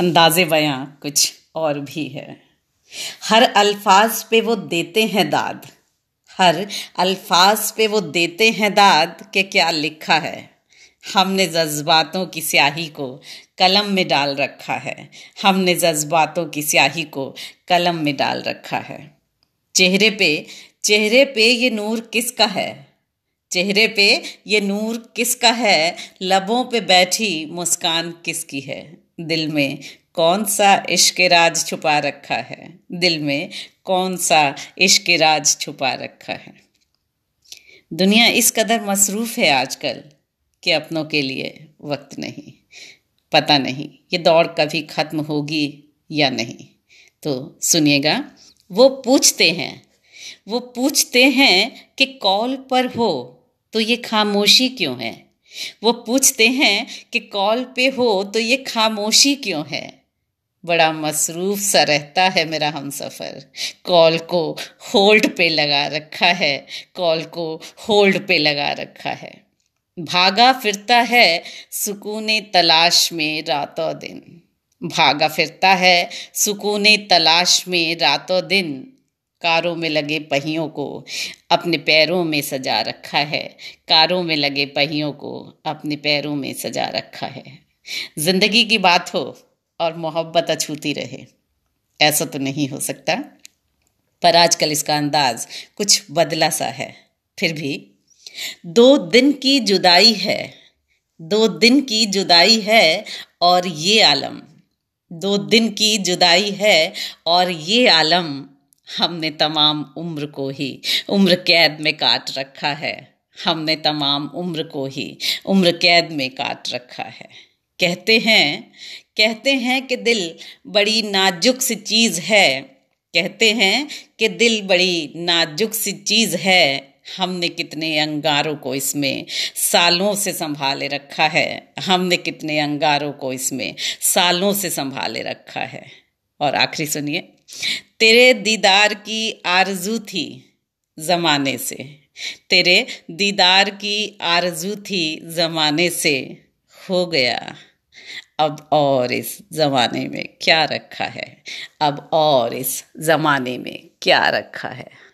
अंदाजे बयां कुछ और भी है। हर अल्फाज पे वो देते हैं दाद। हर अल्फाज पे वो देते हैं दाद के क्या लिखा है। हमने जज्बातों की स्याही को कलम में डाल रखा है। हमने जज्बातों की स्याही को कलम में डाल रखा है। चेहरे पे चेहरे पे ये नूर किसका है? चेहरे पे ये नूर किसका है? लबों पे बैठी मुस्कान किसकी है? दिल में कौन सा इश्क राज छुपा रखा है? दिल में कौन सा इश्क राज छुपा रखा है? दुनिया इस कदर मसरूफ है आजकल कि अपनों के लिए वक्त नहीं, पता नहीं ये दौड़ कभी ख़त्म होगी या नहीं। तो सुनिएगा, वो पूछते हैं, वो पूछते हैं कि कॉल पर हो तो ये खामोशी क्यों है? वो पूछते हैं कि कॉल पे हो तो ये खामोशी क्यों है? बड़ा मसरूफ सा रहता है मेरा हम सफ़र कॉल को होल्ड पे लगा रखा है। कॉल को होल्ड पे लगा रखा है। भागा फिरता है सुकून तलाश में रातों दिन। भागा फिरता है सुकून तलाश में रातों दिन। कारों में लगे पहियों को अपने पैरों में सजा रखा है। कारों में लगे पहियों को अपने पैरों में सजा रखा है। ज़िंदगी की बात हो और मोहब्बत अछूती रहे, ऐसा तो नहीं हो सकता। पर आजकल इसका अंदाज कुछ बदला सा है। फिर भी, दो दिन की जुदाई है, दो दिन की जुदाई है और ये आलम, दो दिन की जुदाई है और ये आलम हमने तमाम उम्र को ही, उम्र कैद में काट रखा है। हमने तमाम उम्र को ही, उम्र कैद में काट रखा है। कहते हैं कहते हैं कि दिल बड़ी नाजुक सी चीज़ है। कहते हैं कि दिल बड़ी नाजुक सी चीज़ है। हमने कितने अंगारों को इसमें सालों से संभाले रखा है। हमने कितने अंगारों को इसमें सालों से संभाले रखा है। और आखिरी सुनिए। तेरे दीदार की आरज़ू थी ज़माने से। तेरे दीदार की आरज़ू थी ज़माने से हो गया। अब और इस ज़माने में क्या रखा है? अब और इस ज़माने में क्या रखा है?